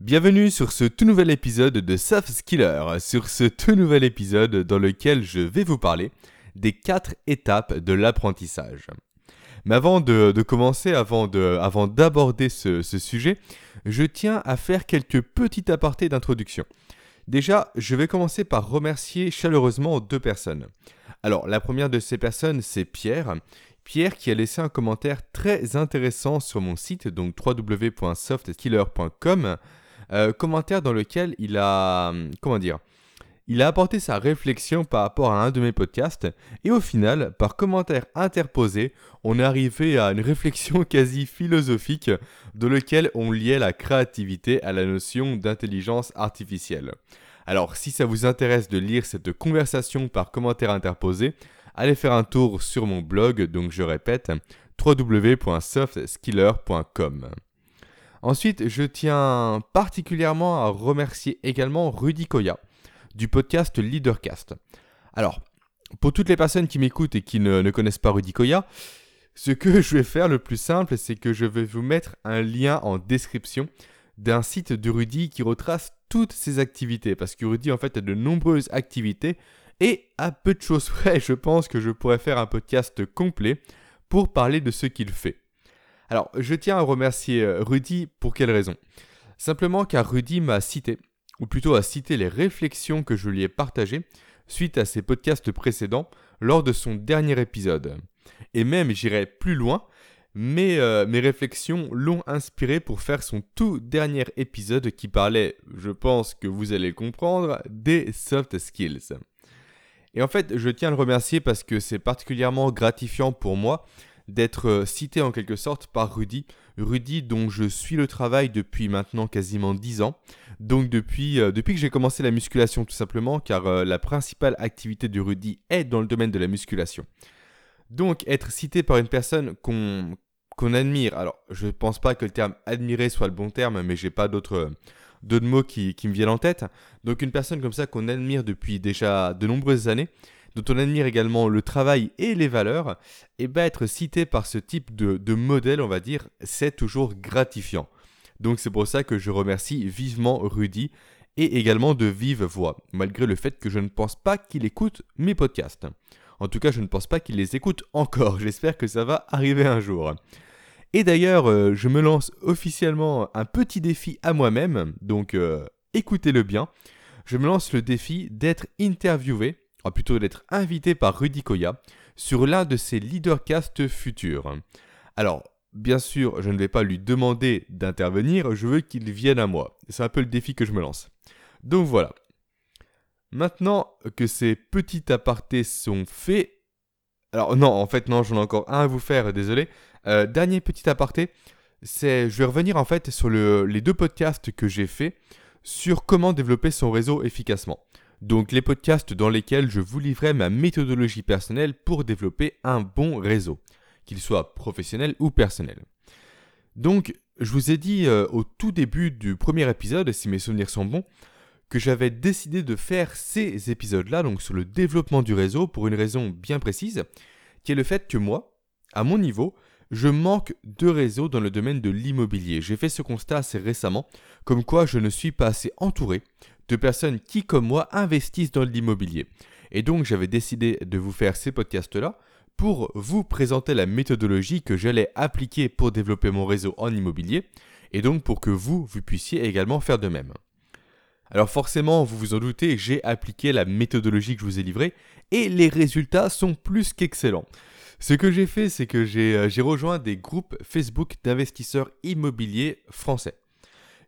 Bienvenue sur ce tout nouvel épisode de Soft Skiller, sur ce tout nouvel épisode dans lequel je vais vous parler des quatre étapes de l'apprentissage. Mais avant de, commencer, avant, d'aborder ce, sujet, je tiens à faire quelques petits apartés d'introduction. Déjà, je vais commencer par remercier chaleureusement deux personnes. Alors, la première de ces personnes, c'est Pierre. Pierre qui a laissé un commentaire très intéressant sur mon site, donc www.softskiller.com, euh, commentaire dans lequel il a, hum, comment dire, il a apporté sa réflexion par rapport à un de mes podcasts, et au final, par commentaire interposé, on est arrivé à une réflexion quasi philosophique dans lequel on liait la créativité à la notion d'intelligence artificielle. Alors si ça vous intéresse de lire cette conversation par commentaire interposé, allez faire un tour sur mon blog, donc je répète, www.softskiller.com. Ensuite, je tiens particulièrement à remercier également Rudy Koya du podcast Leadercast. Alors, pour toutes les personnes qui m'écoutent et qui ne, connaissent pas Rudy Koya, ce que je vais faire le plus simple, c'est que je vais vous mettre un lien en description d'un site de Rudy qui retrace toutes ses activités. Parce que Rudy, en fait, a de nombreuses activités. Et à peu de choses près, je pense que je pourrais faire un podcast complet pour parler de ce qu'il fait. Alors, je tiens à remercier euh, Rudy pour quelle raison? Simplement car Rudy m'a cité, ou plutôt a cité les réflexions que je lui ai partagées suite à ses podcasts précédents lors de son dernier épisode. Et même, j'irai plus loin, mais euh, mes réflexions l'ont inspiré pour faire son tout dernier épisode qui parlait, je pense que vous allez comprendre, des soft skills. Et en fait, je tiens à le remercier parce que c'est particulièrement gratifiant pour moi d'être euh, cité en quelque sorte par Rudy. Rudy dont je suis le travail depuis maintenant quasiment 10 ans. Donc depuis, euh, depuis que j'ai commencé la musculation tout simplement, car euh, la principale activité de Rudy est dans le domaine de la musculation. Donc être cité par une personne qu'on admire, alors je ne pense pas que le terme admirer soit le bon terme, mais j'ai pas d'autres mots qui, qui me viennent en tête. Donc une personne comme ça qu'on admire depuis déjà de nombreuses années, dont on admire également le travail et les valeurs, et bien être cité par ce type de, modèle, on va dire, c'est toujours gratifiant. Donc c'est pour ça que je remercie vivement Rudy et également de vive voix, malgré le fait que je ne pense pas qu'il écoute mes podcasts. En tout cas, je ne pense pas qu'il les écoute encore. J'espère que ça va arriver un jour. Et d'ailleurs, euh, je me lance officiellement un petit défi à moi-même, donc euh, écoutez-le bien. Je me lance le défi d'être interviewé plutôt d'être invité par Rudy Koya sur l'un de ses leadercasts futurs. Alors, bien sûr, je ne vais pas lui demander d'intervenir, je veux qu'il vienne à moi. C'est un peu le défi que je me lance. Donc voilà. Maintenant que ces petits apartés sont faits, alors non, en fait non, j'en ai encore un à vous faire, désolé. Euh, dernier petit aparté, c'est, je vais revenir en fait sur les deux podcasts que j'ai faits sur comment développer son réseau efficacement donc les podcasts dans lesquels je vous livrais ma méthodologie personnelle pour développer un bon réseau, qu'il soit professionnel ou personnel. Donc je vous ai dit euh, au tout début du premier épisode, si mes souvenirs sont bons, que j'avais décidé de faire ces épisodes-là, donc sur le développement du réseau, pour une raison bien précise, qui est le fait que moi, à mon niveau, je manque de réseau dans le domaine de l'immobilier. J'ai fait ce constat assez récemment, comme quoi je ne suis pas assez entouré de personnes qui, comme moi, investissent dans l'immobilier. Et donc j'avais décidé de vous faire ces podcasts-là pour vous présenter la méthodologie que j'allais appliquer pour développer mon réseau en immobilier, et donc pour que vous, vous puissiez également faire de même. Alors forcément, vous vous en doutez, j'ai appliqué la méthodologie que je vous ai livrée, et les résultats sont plus qu'excellents. Ce que j'ai fait, c'est que j'ai euh, rejoint des groupes Facebook d'investisseurs immobiliers français.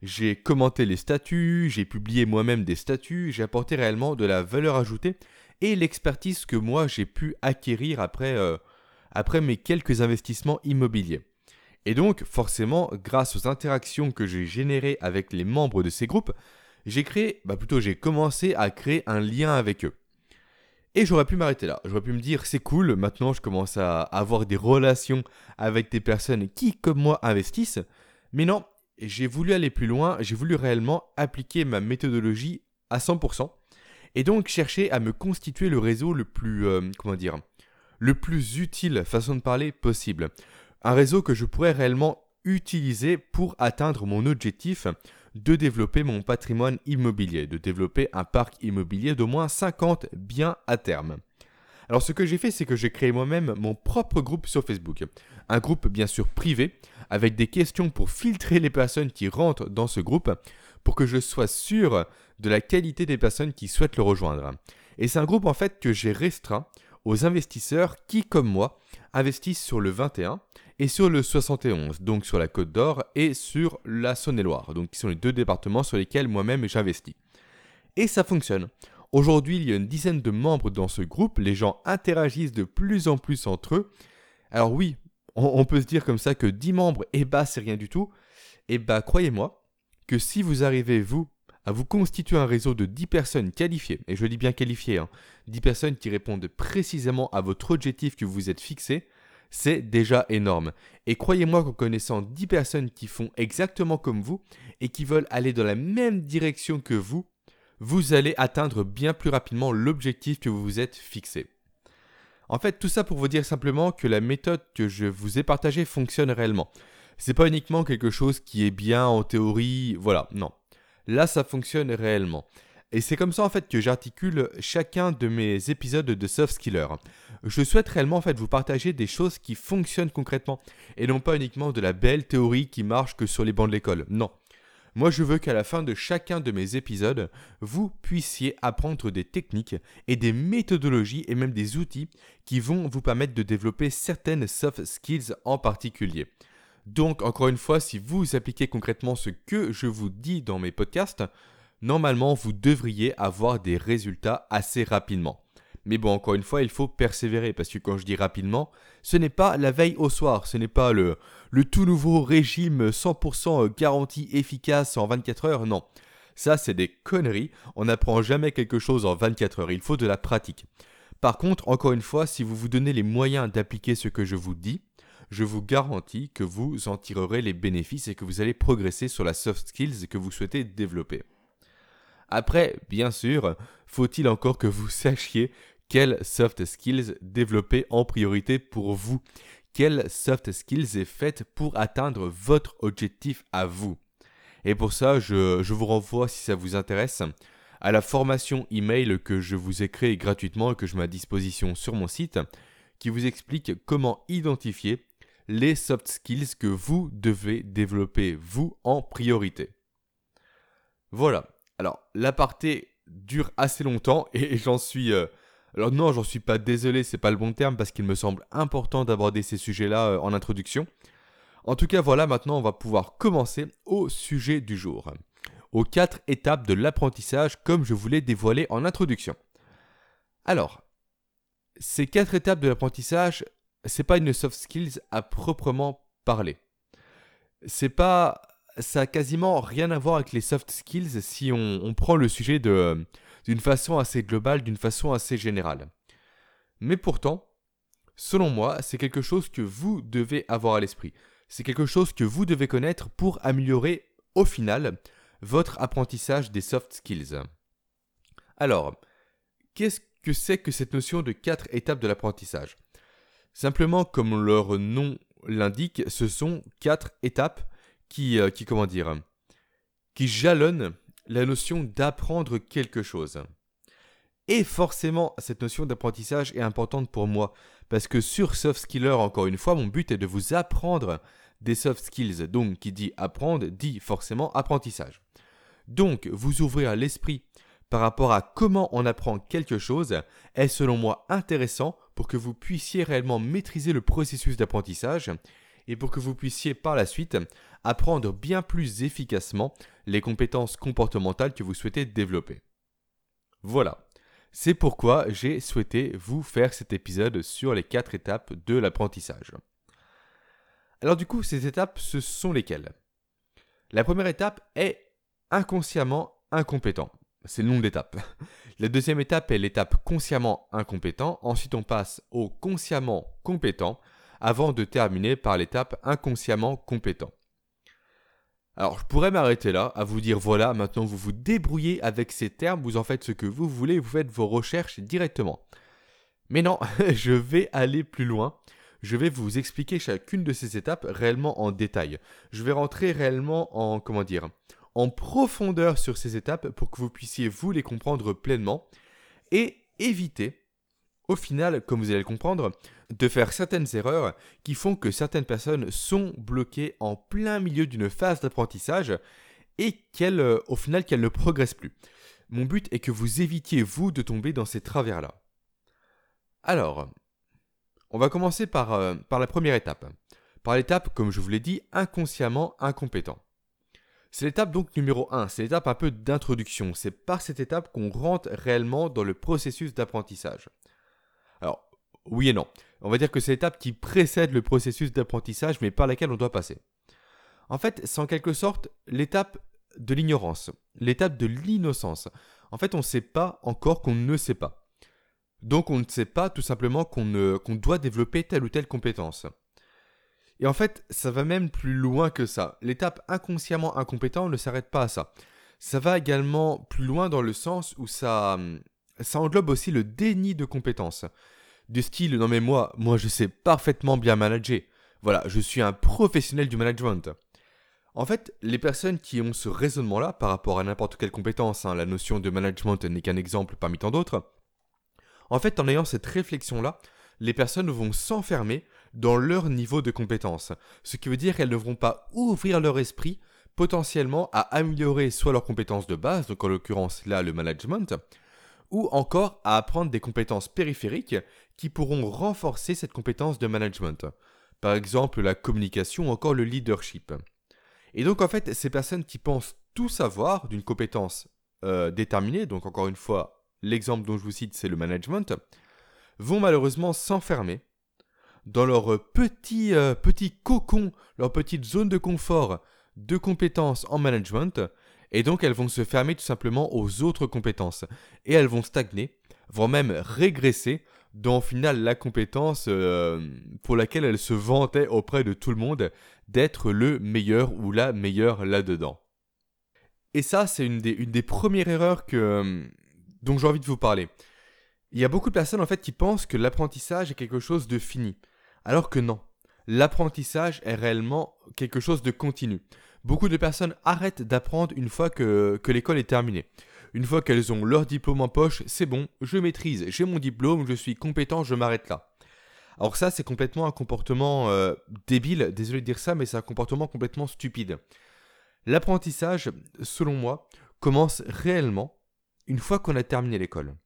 J'ai commenté les statuts, j'ai publié moi-même des statuts, j'ai apporté réellement de la valeur ajoutée et l'expertise que moi j'ai pu acquérir après, euh, après mes quelques investissements immobiliers. Et donc, forcément, grâce aux interactions que j'ai générées avec les membres de ces groupes, j'ai créé, bah plutôt j'ai commencé à créer un lien avec eux. Et j'aurais pu m'arrêter là. J'aurais pu me dire, c'est cool, maintenant je commence à avoir des relations avec des personnes qui, comme moi, investissent. Mais non, j'ai voulu aller plus loin, j'ai voulu réellement appliquer ma méthodologie à 100% et donc chercher à me constituer le réseau le plus euh, comment dire le plus utile façon de parler possible. Un réseau que je pourrais réellement utiliser pour atteindre mon objectif de développer mon patrimoine immobilier, de développer un parc immobilier d'au moins 50 biens à terme. Alors ce que j'ai fait, c'est que j'ai créé moi-même mon propre groupe sur Facebook. Un groupe bien sûr privé, avec des questions pour filtrer les personnes qui rentrent dans ce groupe, pour que je sois sûr de la qualité des personnes qui souhaitent le rejoindre. Et c'est un groupe en fait que j'ai restreint aux investisseurs qui, comme moi, investissent sur le 21 et sur le 71, donc sur la Côte d'Or et sur la Saône-et-Loire, donc qui sont les deux départements sur lesquels moi-même j'investis. Et ça fonctionne. Aujourd'hui, il y a une dizaine de membres dans ce groupe, les gens interagissent de plus en plus entre eux. Alors oui, on, peut se dire comme ça que 10 membres, et eh bah c'est rien du tout. Et eh bah croyez-moi que si vous arrivez, vous, à vous constituer un réseau de 10 personnes qualifiées, et je dis bien qualifiées, hein, 10 personnes qui répondent précisément à votre objectif que vous êtes fixé, c'est déjà énorme. Et croyez-moi qu'en connaissant 10 personnes qui font exactement comme vous et qui veulent aller dans la même direction que vous, vous allez atteindre bien plus rapidement l'objectif que vous vous êtes fixé. En fait, tout ça pour vous dire simplement que la méthode que je vous ai partagée fonctionne réellement. C'est pas uniquement quelque chose qui est bien en théorie, voilà, non. Là, ça fonctionne réellement. Et c'est comme ça en fait que j'articule chacun de mes épisodes de Soft Skiller. Je souhaite réellement en fait vous partager des choses qui fonctionnent concrètement et non pas uniquement de la belle théorie qui marche que sur les bancs de l'école. Non. Moi je veux qu'à la fin de chacun de mes épisodes, vous puissiez apprendre des techniques et des méthodologies et même des outils qui vont vous permettre de développer certaines soft skills en particulier. Donc encore une fois, si vous appliquez concrètement ce que je vous dis dans mes podcasts, normalement vous devriez avoir des résultats assez rapidement. Mais bon, encore une fois, il faut persévérer parce que quand je dis rapidement, ce n'est pas la veille au soir, ce n'est pas le, tout nouveau régime 100% garanti efficace en 24 heures, non. Ça, c'est des conneries, on n'apprend jamais quelque chose en 24 heures, il faut de la pratique. Par contre, encore une fois, si vous vous donnez les moyens d'appliquer ce que je vous dis, je vous garantis que vous en tirerez les bénéfices et que vous allez progresser sur la soft skills que vous souhaitez développer. Après, bien sûr, faut-il encore que vous sachiez quelles soft skills développer en priorité pour vous? Quelles soft skills est faite pour atteindre votre objectif à vous? Et pour ça, je, je vous renvoie, si ça vous intéresse, à la formation email que je vous ai créée gratuitement et que je mets à disposition sur mon site, qui vous explique comment identifier les soft skills que vous devez développer vous en priorité. Voilà, alors, l'aparté dure assez longtemps et j'en suis. Euh, alors, non, j'en suis pas désolé, c'est pas le bon terme parce qu'il me semble important d'aborder ces sujets-là euh, en introduction. En tout cas, voilà, maintenant on va pouvoir commencer au sujet du jour. Aux quatre étapes de l'apprentissage comme je vous l'ai dévoilé en introduction. Alors, ces quatre étapes de l'apprentissage, c'est pas une soft skills à proprement parler. C'est pas ça a quasiment rien à voir avec les soft skills si on, prend le sujet d'une façon assez globale, d'une façon assez générale. Mais pourtant, selon moi, c'est quelque chose que vous devez avoir à l'esprit. C'est quelque chose que vous devez connaître pour améliorer, au final, votre apprentissage des soft skills. Alors, qu'est-ce que c'est que cette notion de quatre étapes de l'apprentissage? Simplement, comme leur nom l'indique, ce sont quatre étapes qui, euh, qui comment dire, qui jalonne la notion d'apprendre quelque chose. Et forcément, cette notion d'apprentissage est importante pour moi, parce que sur Soft Skiller, encore une fois, mon but est de vous apprendre des soft skills. Donc, qui dit apprendre, dit forcément apprentissage. Donc, vous ouvrir l'esprit par rapport à comment on apprend quelque chose est selon moi intéressant pour que vous puissiez réellement maîtriser le processus d'apprentissage et pour que vous puissiez par la suite apprendre bien plus efficacement les compétences comportementales que vous souhaitez développer. Voilà, c'est pourquoi j'ai souhaité vous faire cet épisode sur les quatre étapes de l'apprentissage. Alors du coup, ces étapes, ce sont lesquelles? La première étape est inconsciemment incompétent. C'est le nom de l'étape. La deuxième étape est l'étape consciemment incompétent. Ensuite, on passe au consciemment compétent avant de terminer par l'étape inconsciemment compétent. Alors je pourrais m'arrêter là, à vous dire voilà, maintenant vous vous débrouillez avec ces termes, vous en faites ce que vous voulez, vous faites vos recherches directement. Mais non, je vais aller plus loin. Je vais vous expliquer chacune de ces étapes réellement en détail. Je vais rentrer réellement en comment dire, en profondeur sur ces étapes pour que vous puissiez vous les comprendre pleinement et éviter, au final, comme vous allez le comprendre, de faire certaines erreurs qui font que certaines personnes sont bloquées en plein milieu d'une phase d'apprentissage et qu'elles, euh, au final, qu'elles ne progressent plus. Mon but est que vous évitiez, vous, de tomber dans ces travers-là. Alors, on va commencer par, euh, par la première étape. Par l'étape, comme je vous l'ai dit, inconsciemment incompétent. C'est l'étape donc numéro 1, c'est l'étape un peu d'introduction. C'est par cette étape qu'on rentre réellement dans le processus d'apprentissage. Oui et non. On va dire que c'est l'étape qui précède le processus d'apprentissage, mais par laquelle on doit passer. En fait, c'est en quelque sorte l'étape de l'ignorance, l'étape de l'innocence. En fait, on ne sait pas encore qu'on ne sait pas. Donc on ne sait pas tout simplement qu'on doit développer telle ou telle compétence. Et en fait, ça va même plus loin que ça. L'étape inconsciemment incompétent ne s'arrête pas à ça. Ça va également plus loin dans le sens où ça, ça englobe aussi le déni de compétences. Du style, non mais moi, moi je sais parfaitement bien manager. Voilà, je suis un professionnel du management. En fait, les personnes qui ont ce raisonnement-là par rapport à n'importe quelle compétence, hein, la notion de management n'est qu'un exemple parmi tant d'autres, en fait, en ayant cette réflexion-là, les personnes vont s'enfermer dans leur niveau de compétence. Ce qui veut dire qu'elles ne vont pas ouvrir leur esprit potentiellement à améliorer soit leurs compétences de base, donc en l'occurrence là le management, ou encore à apprendre des compétences périphériques qui pourront renforcer cette compétence de management. Par exemple la communication ou encore le leadership. Et donc en fait, ces personnes qui pensent tout savoir d'une compétence euh, déterminée, donc encore une fois, l'exemple dont je vous cite c'est le management, vont malheureusement s'enfermer dans leur petit, euh, petit cocon, leur petite zone de confort de compétences en management, et donc elles vont se fermer tout simplement aux autres compétences, et elles vont stagner, voire même régresser dans au la compétence euh, pour laquelle elles se vantaient auprès de tout le monde d'être le meilleur ou la meilleure là-dedans. Et ça, c'est une des, une des premières erreurs que, euh, dont j'ai envie de vous parler. Il y a beaucoup de personnes en fait qui pensent que l'apprentissage est quelque chose de fini. Alors que non, l'apprentissage est réellement quelque chose de continu. Beaucoup de personnes arrêtent d'apprendre une fois que, l'école est terminée. Une fois qu'elles ont leur diplôme en poche, c'est bon, je maîtrise, j'ai mon diplôme, je suis compétent, je m'arrête là. Alors ça, c'est complètement un comportement euh, débile, désolé de dire ça, mais c'est un comportement complètement stupide. L'apprentissage, selon moi, commence réellement une fois qu'on a terminé l'école.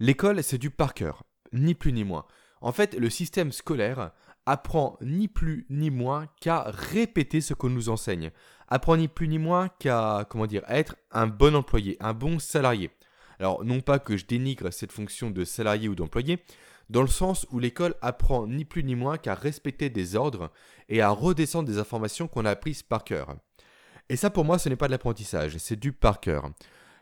L'école, c'est du par cœur, ni plus ni moins. En fait, le système scolaire apprend ni plus ni moins qu'à répéter ce qu'on nous enseigne. Apprend ni plus ni moins qu'à, comment dire, être un bon employé, un bon salarié. Alors, non pas que je dénigre cette fonction de salarié ou d'employé, dans le sens où l'école apprend ni plus ni moins qu'à respecter des ordres et à redescendre des informations qu'on a apprises par cœur. Et ça, pour moi, ce n'est pas de l'apprentissage, c'est du par cœur.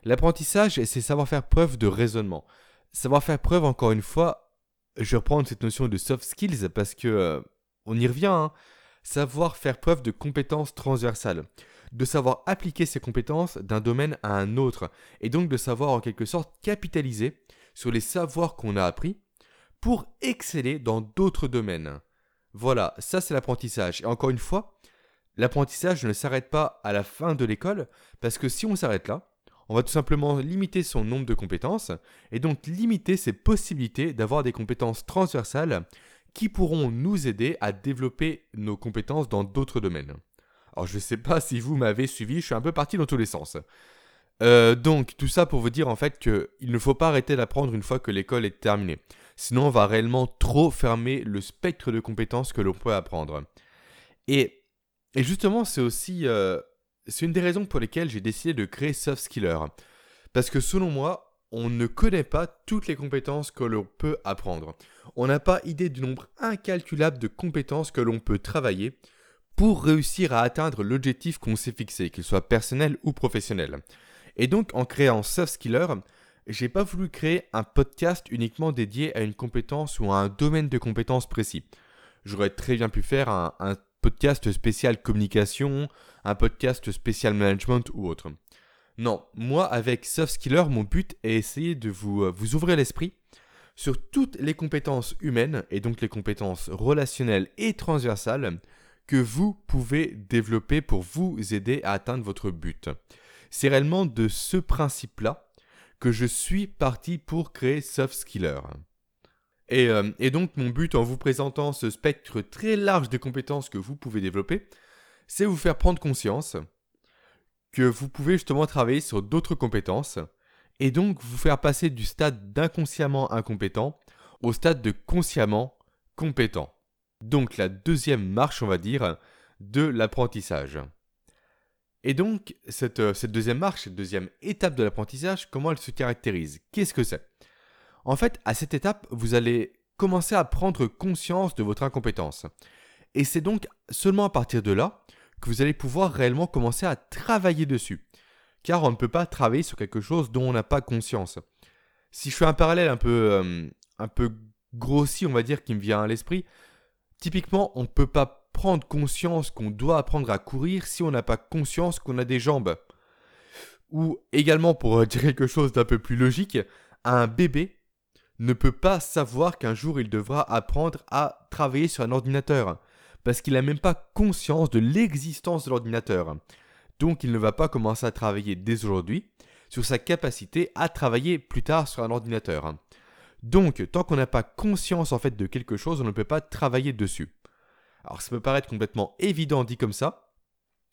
L'apprentissage, c'est savoir faire preuve de raisonnement. Savoir faire preuve, encore une fois, je reprends cette notion de soft skills parce que euh, on y revient. Hein. Savoir faire preuve de compétences transversales, de savoir appliquer ces compétences d'un domaine à un autre, et donc de savoir en quelque sorte capitaliser sur les savoirs qu'on a appris pour exceller dans d'autres domaines. Voilà, ça c'est l'apprentissage. Et encore une fois, l'apprentissage ne s'arrête pas à la fin de l'école, parce que si on s'arrête là, on va tout simplement limiter son nombre de compétences et donc limiter ses possibilités d'avoir des compétences transversales qui pourront nous aider à développer nos compétences dans d'autres domaines. Alors je ne sais pas si vous m'avez suivi, je suis un peu parti dans tous les sens. Euh, donc tout ça pour vous dire en fait qu'il ne faut pas arrêter d'apprendre une fois que l'école est terminée. Sinon on va réellement trop fermer le spectre de compétences que l'on peut apprendre. Et, justement c'est aussi euh, c'est une des raisons pour lesquelles j'ai décidé de créer Soft Skiller. Parce que selon moi, on ne connaît pas toutes les compétences que l'on peut apprendre. On n'a pas idée du nombre incalculable de compétences que l'on peut travailler pour réussir à atteindre l'objectif qu'on s'est fixé, qu'il soit personnel ou professionnel. Et donc, en créant Soft Skiller, j'ai pas voulu créer un podcast uniquement dédié à une compétence ou à un domaine de compétences précis. J'aurais très bien pu faire un, un podcast spécial communication, un podcast spécial management ou autre. Non, moi avec Soft Skiller, mon but est essayer de vous, euh, vous ouvrir l'esprit sur toutes les compétences humaines et donc les compétences relationnelles et transversales que vous pouvez développer pour vous aider à atteindre votre but. C'est réellement de ce principe-là que je suis parti pour créer Soft Skiller. Et, euh, donc mon but en vous présentant ce spectre très large de compétences que vous pouvez développer, c'est vous faire prendre conscience que vous pouvez justement travailler sur d'autres compétences et donc vous faire passer du stade d'inconsciemment incompétent au stade de consciemment compétent. Donc la deuxième marche, on va dire, de l'apprentissage. Et donc, cette, euh, cette, deuxième marche, cette deuxième étape de l'apprentissage, comment elle se caractérise? Qu'est-ce que c'est? En fait, à cette étape, vous allez commencer à prendre conscience de votre incompétence. Et c'est donc seulement à partir de là que vous allez pouvoir réellement commencer à travailler dessus. Car on ne peut pas travailler sur quelque chose dont on n'a pas conscience. Si je fais un parallèle un peu, euh, un peu grossi, on va dire, qui me vient à l'esprit, typiquement, on ne peut pas prendre conscience qu'on doit apprendre à courir si on n'a pas conscience qu'on a des jambes. Ou également, pour dire quelque chose d'un peu plus logique, un bébé ne peut pas savoir qu'un jour il devra apprendre à travailler sur un ordinateur parce qu'il n'a même pas conscience de l'existence de l'ordinateur. Donc il ne va pas commencer à travailler dès aujourd'hui sur sa capacité à travailler plus tard sur un ordinateur. Donc tant qu'on n'a pas conscience en fait de quelque chose, on ne peut pas travailler dessus. Alors ça peut paraître complètement évident dit comme ça,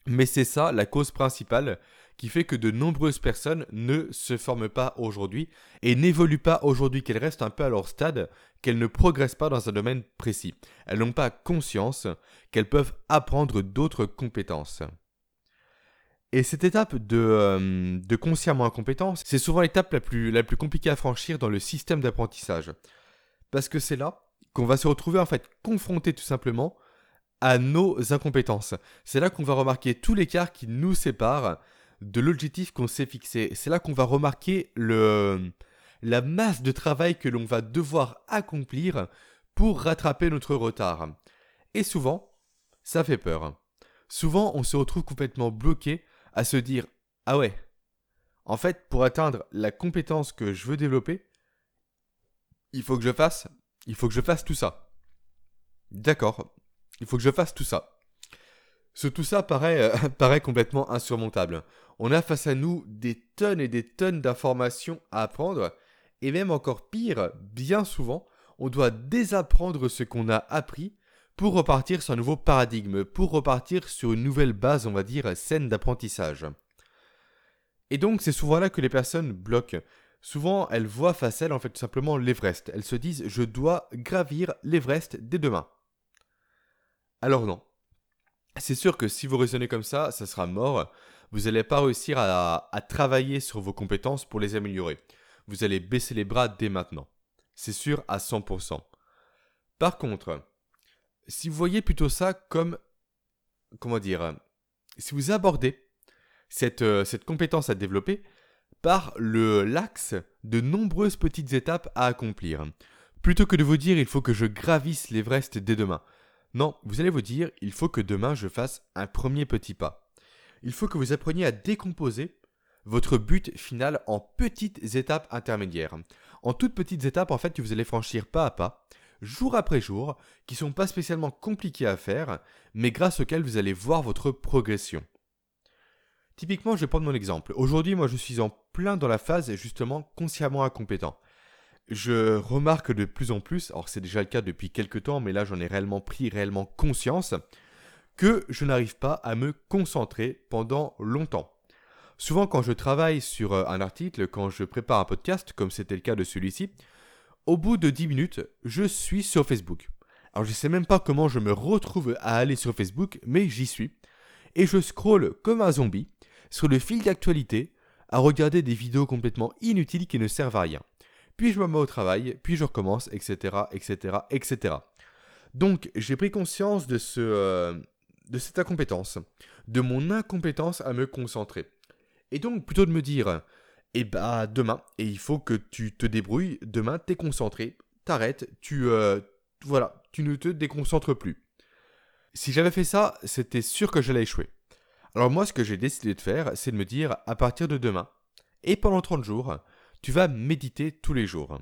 mais c'est ça la cause principale qui fait que de nombreuses personnes ne se forment pas aujourd'hui et n'évoluent pas aujourd'hui, qu'elles restent un peu à leur stade, qu'elles ne progressent pas dans un domaine précis. Elles n'ont pas conscience qu'elles peuvent apprendre d'autres compétences. Et cette étape de, euh, de consciemment incompétence, c'est souvent l'étape la plus, la plus compliquée à franchir dans le système d'apprentissage. Parce que c'est là qu'on va se retrouver en fait confronté tout simplement à nos incompétences. C'est là qu'on va remarquer tout l'écart qui nous sépare de l'objectif qu'on s'est fixé. C'est là qu'on va remarquer le, la masse de travail que l'on va devoir accomplir pour rattraper notre retard. Et souvent, ça fait peur. Souvent, on se retrouve complètement bloqué à se dire Ah ouais, en fait, pour atteindre la compétence que je veux développer, il faut que je fasse, il faut que je fasse tout ça. D'accord, il faut que je fasse tout ça. Ce tout ça paraît, euh, paraît complètement insurmontable. On a face à nous des tonnes et des tonnes d'informations à apprendre, et même encore pire, bien souvent, on doit désapprendre ce qu'on a appris pour repartir sur un nouveau paradigme, pour repartir sur une nouvelle base, on va dire, saine d'apprentissage. Et donc c'est souvent là que les personnes bloquent. Souvent, elles voient face à elles en fait tout simplement l'Everest. Elles se disent je dois gravir l'Everest dès demain. Alors non. C'est sûr que si vous raisonnez comme ça, ça sera mort. Vous n'allez pas réussir à, travailler sur vos compétences pour les améliorer. Vous allez baisser les bras dès maintenant. C'est sûr à 100%. Par contre, si vous voyez plutôt ça comme, comment dire, si vous abordez cette, euh, cette compétence à développer par le l'axe de nombreuses petites étapes à accomplir, plutôt que de vous dire il faut que je gravisse l'Everest dès demain. Non, vous allez vous dire il faut que demain je fasse un premier petit pas. Il faut que vous appreniez à décomposer votre but final en petites étapes intermédiaires. En toutes petites étapes en fait que vous allez franchir pas à pas jour après jour, qui sont pas spécialement compliqués à faire, mais grâce auxquels vous allez voir votre progression. Typiquement, je vais prendre mon exemple. Aujourd'hui, moi, je suis en plein dans la phase justement consciemment incompétent. Je remarque de plus en plus, alors c'est déjà le cas depuis quelques temps, mais là j'en ai réellement pris réellement conscience, que je n'arrive pas à me concentrer pendant longtemps. Souvent quand je travaille sur euh, un article, quand je prépare un podcast, comme c'était le cas de celui-ci, au bout de 10 minutes, je suis sur Facebook. Alors je ne sais même pas comment je me retrouve à aller sur Facebook, mais j'y suis. Et je scrolle comme un zombie sur le fil d'actualité à regarder des vidéos complètement inutiles qui ne servent à rien. Puis je me mets au travail, puis je recommence, etc., etc., etc. Donc j'ai pris conscience de, ce, euh, de cette incompétence, de mon incompétence à me concentrer. Et donc plutôt de me dire, et bah demain, et il faut que tu te débrouilles, demain t'es concentré, t'arrêtes, tu euh, voilà, tu ne te déconcentres plus. Si j'avais fait ça, c'était sûr que j'allais échouer. Alors moi ce que j'ai décidé de faire, c'est de me dire à partir de demain, et pendant 30 jours, tu vas méditer tous les jours.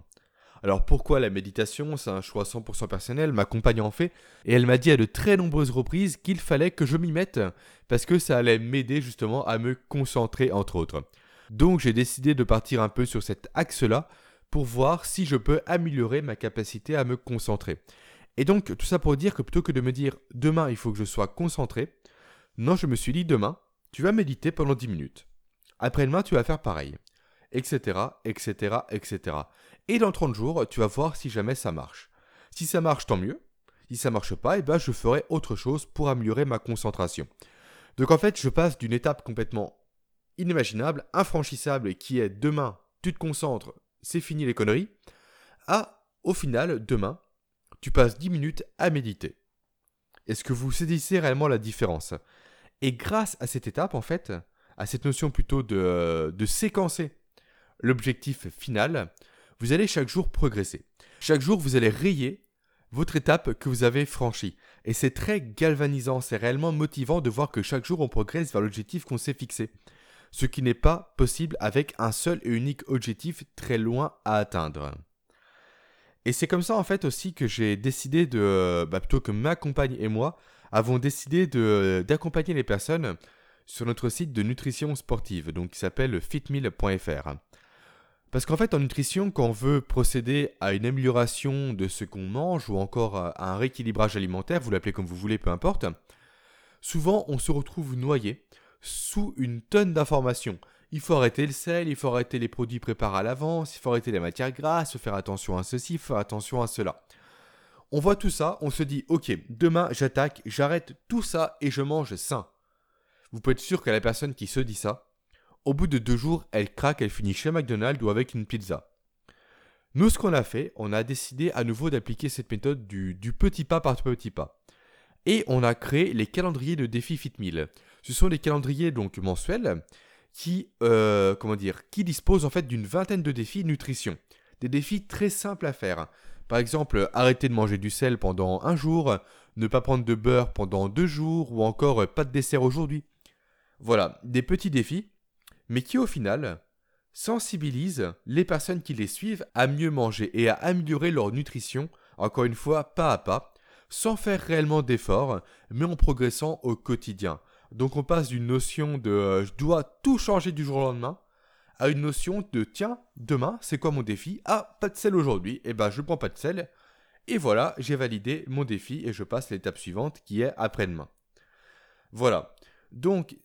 Alors pourquoi la méditation C'est un choix 100% personnel, ma compagne en fait, et elle m'a dit à de très nombreuses reprises qu'il fallait que je m'y mette, parce que ça allait m'aider justement à me concentrer entre autres. Donc j'ai décidé de partir un peu sur cet axe-là pour voir si je peux améliorer ma capacité à me concentrer. Et donc tout ça pour dire que plutôt que de me dire demain il faut que je sois concentré, non je me suis dit demain tu vas méditer pendant 10 minutes. Après-demain tu vas faire pareil etc., etc., etc. Et dans 30 jours, tu vas voir si jamais ça marche. Si ça marche, tant mieux. Si ça marche pas, eh ben, je ferai autre chose pour améliorer ma concentration. Donc en fait, je passe d'une étape complètement inimaginable, infranchissable, qui est demain, tu te concentres, c'est fini les conneries, à, au final, demain, tu passes 10 minutes à méditer. Est-ce que vous saisissez réellement la différence? Et grâce à cette étape, en fait, à cette notion plutôt de, de séquencer l'objectif final, vous allez chaque jour progresser. Chaque jour, vous allez rayer votre étape que vous avez franchie. Et c'est très galvanisant, c'est réellement motivant de voir que chaque jour on progresse vers l'objectif qu'on s'est fixé. Ce qui n'est pas possible avec un seul et unique objectif très loin à atteindre. Et c'est comme ça en fait aussi que j'ai décidé de, bah, plutôt que ma compagne et moi, avons décidé d'accompagner les personnes sur notre site de nutrition sportive, donc qui s'appelle fitmeal.fr. Parce qu'en fait, en nutrition, quand on veut procéder à une amélioration de ce qu'on mange ou encore à un rééquilibrage alimentaire, vous l'appelez comme vous voulez, peu importe, souvent on se retrouve noyé sous une tonne d'informations. Il faut arrêter le sel, il faut arrêter les produits préparés à l'avance, il faut arrêter les matières grasses, faire attention à ceci, faire attention à cela. On voit tout ça, on se dit, ok, demain j'attaque, j'arrête tout ça et je mange sain. Vous pouvez être sûr que la personne qui se dit ça, au bout de deux jours, elle craque, elle finit chez McDonald's ou avec une pizza. Nous, ce qu'on a fait, on a décidé à nouveau d'appliquer cette méthode du, petit pas par petit pas. Et on a créé les calendriers de défis FitMill. Ce sont des calendriers donc mensuels qui, euh, comment dire, qui disposent en fait d'une vingtaine de défis nutrition. Des défis très simples à faire. Par exemple, arrêter de manger du sel pendant un jour, ne pas prendre de beurre pendant deux jours, ou encore pas de dessert aujourd'hui. Voilà, des petits défis mais qui au final sensibilise les personnes qui les suivent à mieux manger et à améliorer leur nutrition, encore une fois pas à pas, sans faire réellement d'efforts, mais en progressant au quotidien. Donc on passe d'une notion de euh, je dois tout changer du jour au lendemain à une notion de tiens, demain, c'est quoi mon défi? Ah, pas de sel aujourd'hui, et eh ben je prends pas de sel. Et voilà, j'ai validé mon défi et je passe l'étape suivante qui est après-demain. Voilà. Donc,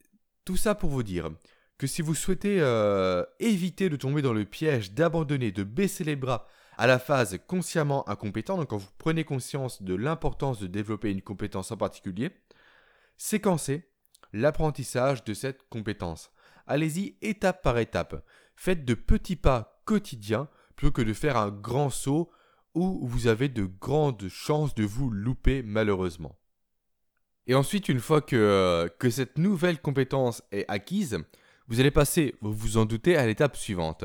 tout ça pour vous dire que si vous souhaitez euh, éviter de tomber dans le piège d'abandonner, de baisser les bras à la phase consciemment incompétent, donc quand vous prenez conscience de l'importance de développer une compétence en particulier, séquencez l'apprentissage de cette compétence. Allez-y étape par étape. Faites de petits pas quotidiens plutôt que de faire un grand saut où vous avez de grandes chances de vous louper malheureusement. Et ensuite, une fois que, euh, que cette nouvelle compétence est acquise, vous allez passer, vous vous en doutez, à l'étape suivante.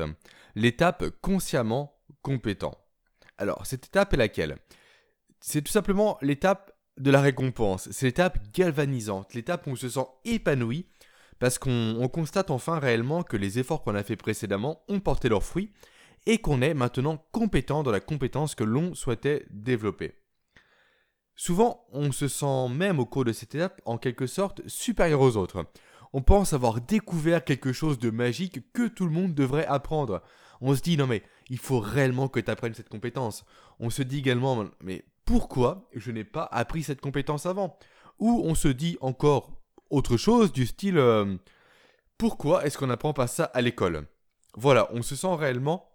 L'étape consciemment compétent. Alors, cette étape est laquelle? C'est tout simplement l'étape de la récompense. C'est l'étape galvanisante, l'étape où on se sent épanoui parce qu'on constate enfin réellement que les efforts qu'on a fait précédemment ont porté leurs fruits et qu'on est maintenant compétent dans la compétence que l'on souhaitait développer. Souvent, on se sent même au cours de cette étape en quelque sorte supérieur aux autres on pense avoir découvert quelque chose de magique que tout le monde devrait apprendre. On se dit non mais il faut réellement que tu apprennes cette compétence. On se dit également mais pourquoi je n'ai pas appris cette compétence avant? Ou on se dit encore autre chose du style euh, pourquoi est-ce qu'on n'apprend pas ça à l'école? Voilà, on se sent réellement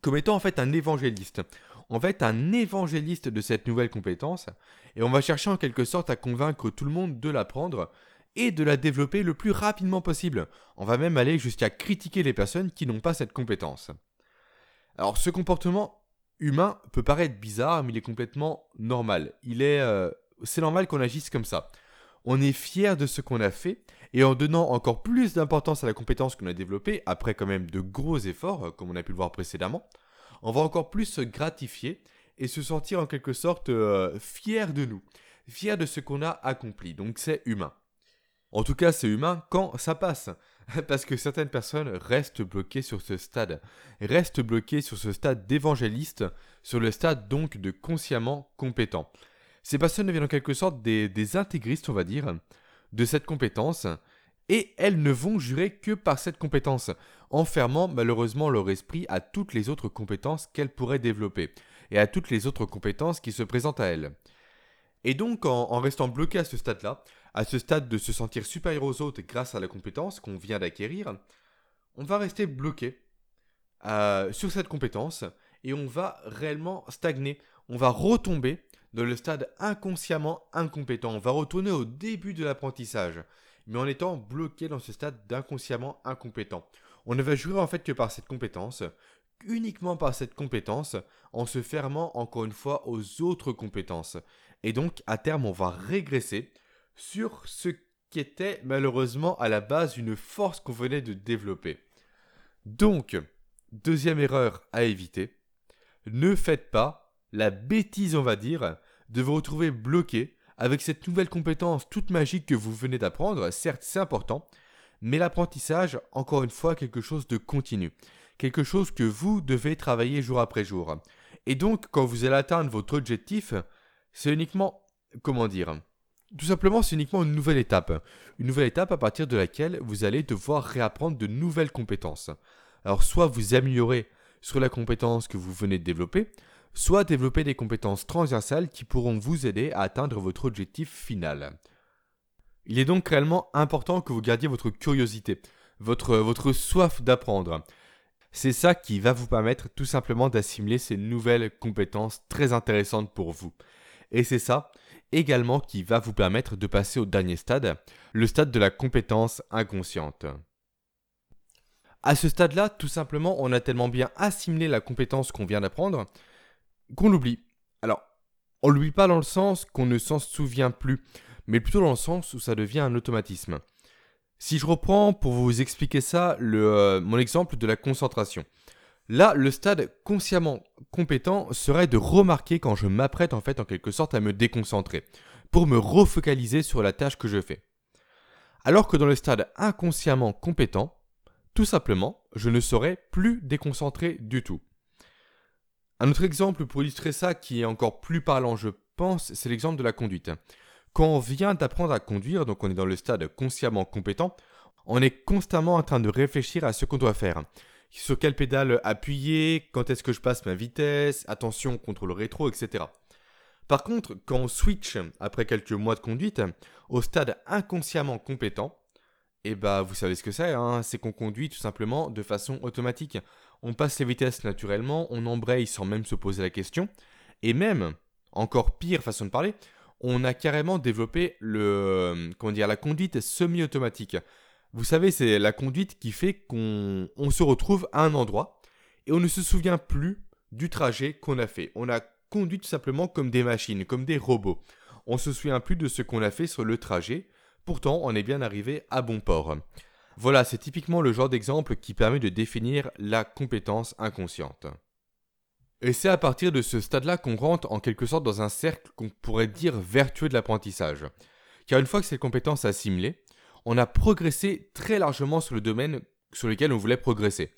comme étant en fait un évangéliste. En fait, un évangéliste de cette nouvelle compétence, et on va chercher en quelque sorte à convaincre tout le monde de l'apprendre, et de la développer le plus rapidement possible. On va même aller jusqu'à critiquer les personnes qui n'ont pas cette compétence. Alors ce comportement humain peut paraître bizarre, mais il est complètement normal. Il est, euh, c'est normal qu'on agisse comme ça. On est fier de ce qu'on a fait, et en donnant encore plus d'importance à la compétence qu'on a développée, après quand même de gros efforts, euh, comme on a pu le voir précédemment, on va encore plus se gratifier et se sentir en quelque sorte euh, fier de nous, fier de ce qu'on a accompli. Donc c'est humain. En tout cas, c'est humain quand ça passe. parce que certaines personnes restent bloquées sur ce stade, restent bloquées sur ce stade d'évangéliste, sur le stade donc de consciemment compétent. Ces personnes deviennent en quelque sorte des, intégristes, on va dire, de cette compétence, et elles ne vont jurer que par cette compétence, enfermant malheureusement leur esprit à toutes les autres compétences qu'elles pourraient développer, et à toutes les autres compétences qui se présentent à elles. Et donc, en, restant bloqué à ce stade-là, à ce stade de se sentir supérieur aux autres grâce à la compétence qu'on vient d'acquérir, on va rester bloqué euh, sur cette compétence et on va réellement stagner. On va retomber dans le stade inconsciemment incompétent. On va retourner au début de l'apprentissage, mais en étant bloqué dans ce stade d'inconsciemment incompétent. On ne va jurer en fait que par cette compétence, uniquement par cette compétence, en se fermant encore une fois aux autres compétences. Et donc, à terme, on va régresser sur ce qui était malheureusement à la base une force qu'on venait de développer. Donc, deuxième erreur à éviter, ne faites pas la bêtise, on va dire, de vous retrouver bloqué avec cette nouvelle compétence toute magique que vous venez d'apprendre. Certes, c'est important, mais l'apprentissage, encore une fois, quelque chose de continu, quelque chose que vous devez travailler jour après jour. Et donc, quand vous allez atteindre votre objectif, c'est uniquement, comment dire, tout simplement, c'est uniquement une nouvelle étape. Une nouvelle étape à partir de laquelle vous allez devoir réapprendre de nouvelles compétences. Alors, soit vous améliorez sur la compétence que vous venez de développer, soit développer des compétences transversales qui pourront vous aider à atteindre votre objectif final. Il est donc réellement important que vous gardiez votre curiosité, votre, votre soif d'apprendre. C'est ça qui va vous permettre tout simplement d'assimiler ces nouvelles compétences très intéressantes pour vous. Et c'est ça également qui va vous permettre de passer au dernier stade, le stade de la compétence inconsciente. À ce stade-là, tout simplement, on a tellement bien assimilé la compétence qu'on vient d'apprendre qu'on l'oublie. Alors, on l'oublie pas dans le sens qu'on ne s'en souvient plus, mais plutôt dans le sens où ça devient un automatisme. Si je reprends pour vous expliquer ça euh, mon exemple de la concentration. Là, le stade consciemment compétent serait de remarquer quand je m'apprête en fait en quelque sorte à me déconcentrer, pour me refocaliser sur la tâche que je fais. Alors que dans le stade inconsciemment compétent, tout simplement, je ne serais plus déconcentré du tout. Un autre exemple pour illustrer ça qui est encore plus parlant, je pense, c'est l'exemple de la conduite. Quand on vient d'apprendre à conduire, donc on est dans le stade consciemment compétent, on est constamment en train de réfléchir à ce qu'on doit faire sur quelle pédale appuyer, quand est-ce que je passe ma vitesse, attention contre le rétro, etc. Par contre, quand on switch après quelques mois de conduite au stade inconsciemment compétent, et eh bah vous savez ce que c'est, hein, c'est qu'on conduit tout simplement de façon automatique. On passe les vitesses naturellement, on embraye sans même se poser la question, et même, encore pire façon de parler, on a carrément développé dire, la conduite semi-automatique. Vous savez, c'est la conduite qui fait qu'on se retrouve à un endroit et on ne se souvient plus du trajet qu'on a fait. On a conduit tout simplement comme des machines, comme des robots. On ne se souvient plus de ce qu'on a fait sur le trajet. Pourtant, on est bien arrivé à bon port. Voilà, c'est typiquement le genre d'exemple qui permet de définir la compétence inconsciente. Et c'est à partir de ce stade-là qu'on rentre en quelque sorte dans un cercle qu'on pourrait dire vertueux de l'apprentissage. Car une fois que cette compétence assimilée, on a progressé très largement sur le domaine sur lequel on voulait progresser.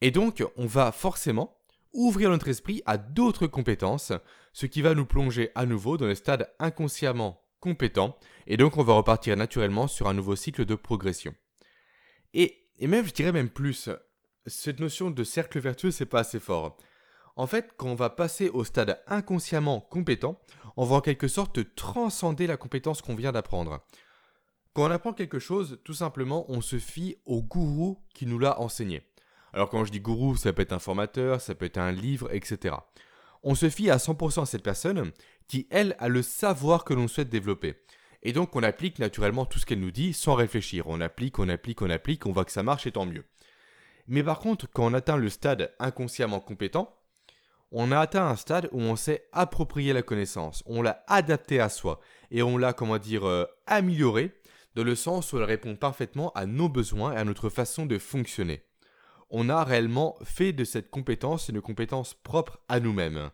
Et donc, on va forcément ouvrir notre esprit à d'autres compétences, ce qui va nous plonger à nouveau dans le stade inconsciemment compétent, et donc on va repartir naturellement sur un nouveau cycle de progression. Et, même, je dirais même plus, cette notion de cercle vertueux, c'est pas assez fort. En fait, quand on va passer au stade inconsciemment compétent, on va en quelque sorte transcender la compétence qu'on vient d'apprendre. Quand on apprend quelque chose, tout simplement, on se fie au gourou qui nous l'a enseigné. Alors quand je dis gourou, ça peut être un formateur, ça peut être un livre, etc. On se fie à 100% à cette personne qui, elle, a le savoir que l'on souhaite développer. Et donc on applique naturellement tout ce qu'elle nous dit sans réfléchir. On applique, on applique, on applique, on voit que ça marche et tant mieux. Mais par contre, quand on atteint le stade inconsciemment compétent, on a atteint un stade où on sait approprier la connaissance, on l'a adapté à soi et on l'a, comment dire, euh, amélioré dans le sens où elle répond parfaitement à nos besoins et à notre façon de fonctionner. On a réellement fait de cette compétence une compétence propre à nous-mêmes.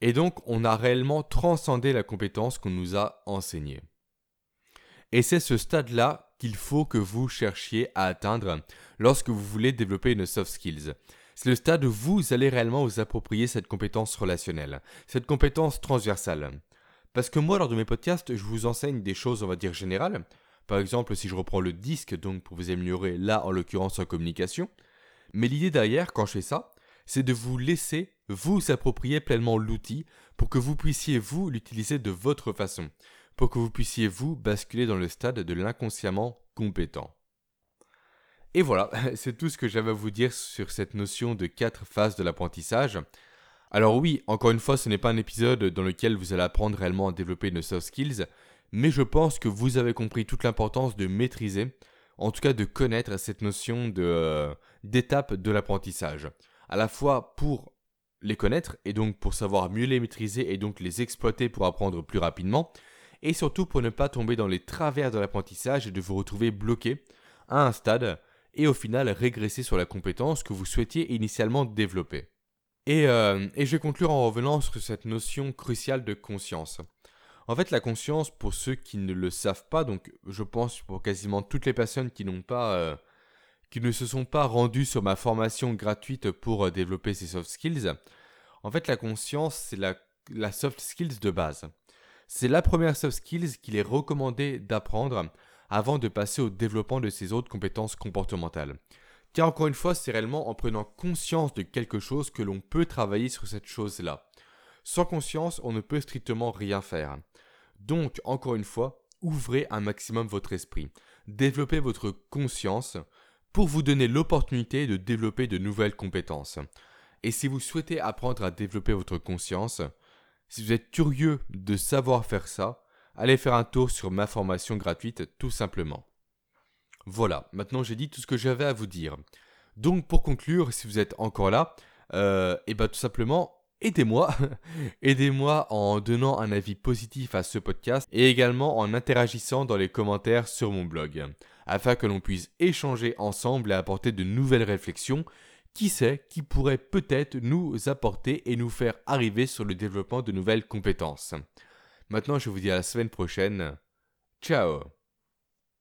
Et donc, on a réellement transcendé la compétence qu'on nous a enseignée. Et c'est ce stade-là qu'il faut que vous cherchiez à atteindre lorsque vous voulez développer une soft skills. C'est le stade où vous allez réellement vous approprier cette compétence relationnelle, cette compétence transversale. Parce que moi, lors de mes podcasts, je vous enseigne des choses, on va dire, générales. Par exemple, si je reprends le disque, donc pour vous améliorer, là, en l'occurrence, en communication. Mais l'idée derrière, quand je fais ça, c'est de vous laisser vous approprier pleinement l'outil pour que vous puissiez vous l'utiliser de votre façon, pour que vous puissiez vous basculer dans le stade de l'inconsciemment compétent. Et voilà, c'est tout ce que j'avais à vous dire sur cette notion de quatre phases de l'apprentissage. Alors oui, encore une fois, ce n'est pas un épisode dans lequel vous allez apprendre réellement à développer une soft skills, mais je pense que vous avez compris toute l'importance de maîtriser, en tout cas de connaître cette notion de euh, d'étape de l'apprentissage à la fois pour les connaître et donc pour savoir mieux les maîtriser et donc les exploiter pour apprendre plus rapidement, et surtout pour ne pas tomber dans les travers de l'apprentissage et de vous retrouver bloqué à un stade et au final régresser sur la compétence que vous souhaitiez initialement développer. Et, euh, et je vais conclure en revenant sur cette notion cruciale de conscience. En fait, la conscience, pour ceux qui ne le savent pas, donc je pense pour quasiment toutes les personnes qui n'ont pas euh, qui ne se sont pas rendus sur ma formation gratuite pour euh, développer ces soft skills, en fait la conscience c'est la, la soft skills de base. C'est la première soft skills qu'il est recommandé d'apprendre avant de passer au développement de ces autres compétences comportementales. Car encore une fois, c'est réellement en prenant conscience de quelque chose que l'on peut travailler sur cette chose-là. Sans conscience, on ne peut strictement rien faire. Donc, encore une fois, ouvrez un maximum votre esprit. Développez votre conscience pour vous donner l'opportunité de développer de nouvelles compétences. Et si vous souhaitez apprendre à développer votre conscience, si vous êtes curieux de savoir faire ça, allez faire un tour sur ma formation gratuite tout simplement. Voilà, maintenant j'ai dit tout ce que j'avais à vous dire. Donc pour conclure, si vous êtes encore là, et euh, eh ben tout simplement, aidez-moi. aidez-moi en donnant un avis positif à ce podcast et également en interagissant dans les commentaires sur mon blog afin que l'on puisse échanger ensemble et apporter de nouvelles réflexions, qui sait, qui pourrait peut-être nous apporter et nous faire arriver sur le développement de nouvelles compétences. Maintenant, je vous dis à la semaine prochaine. Ciao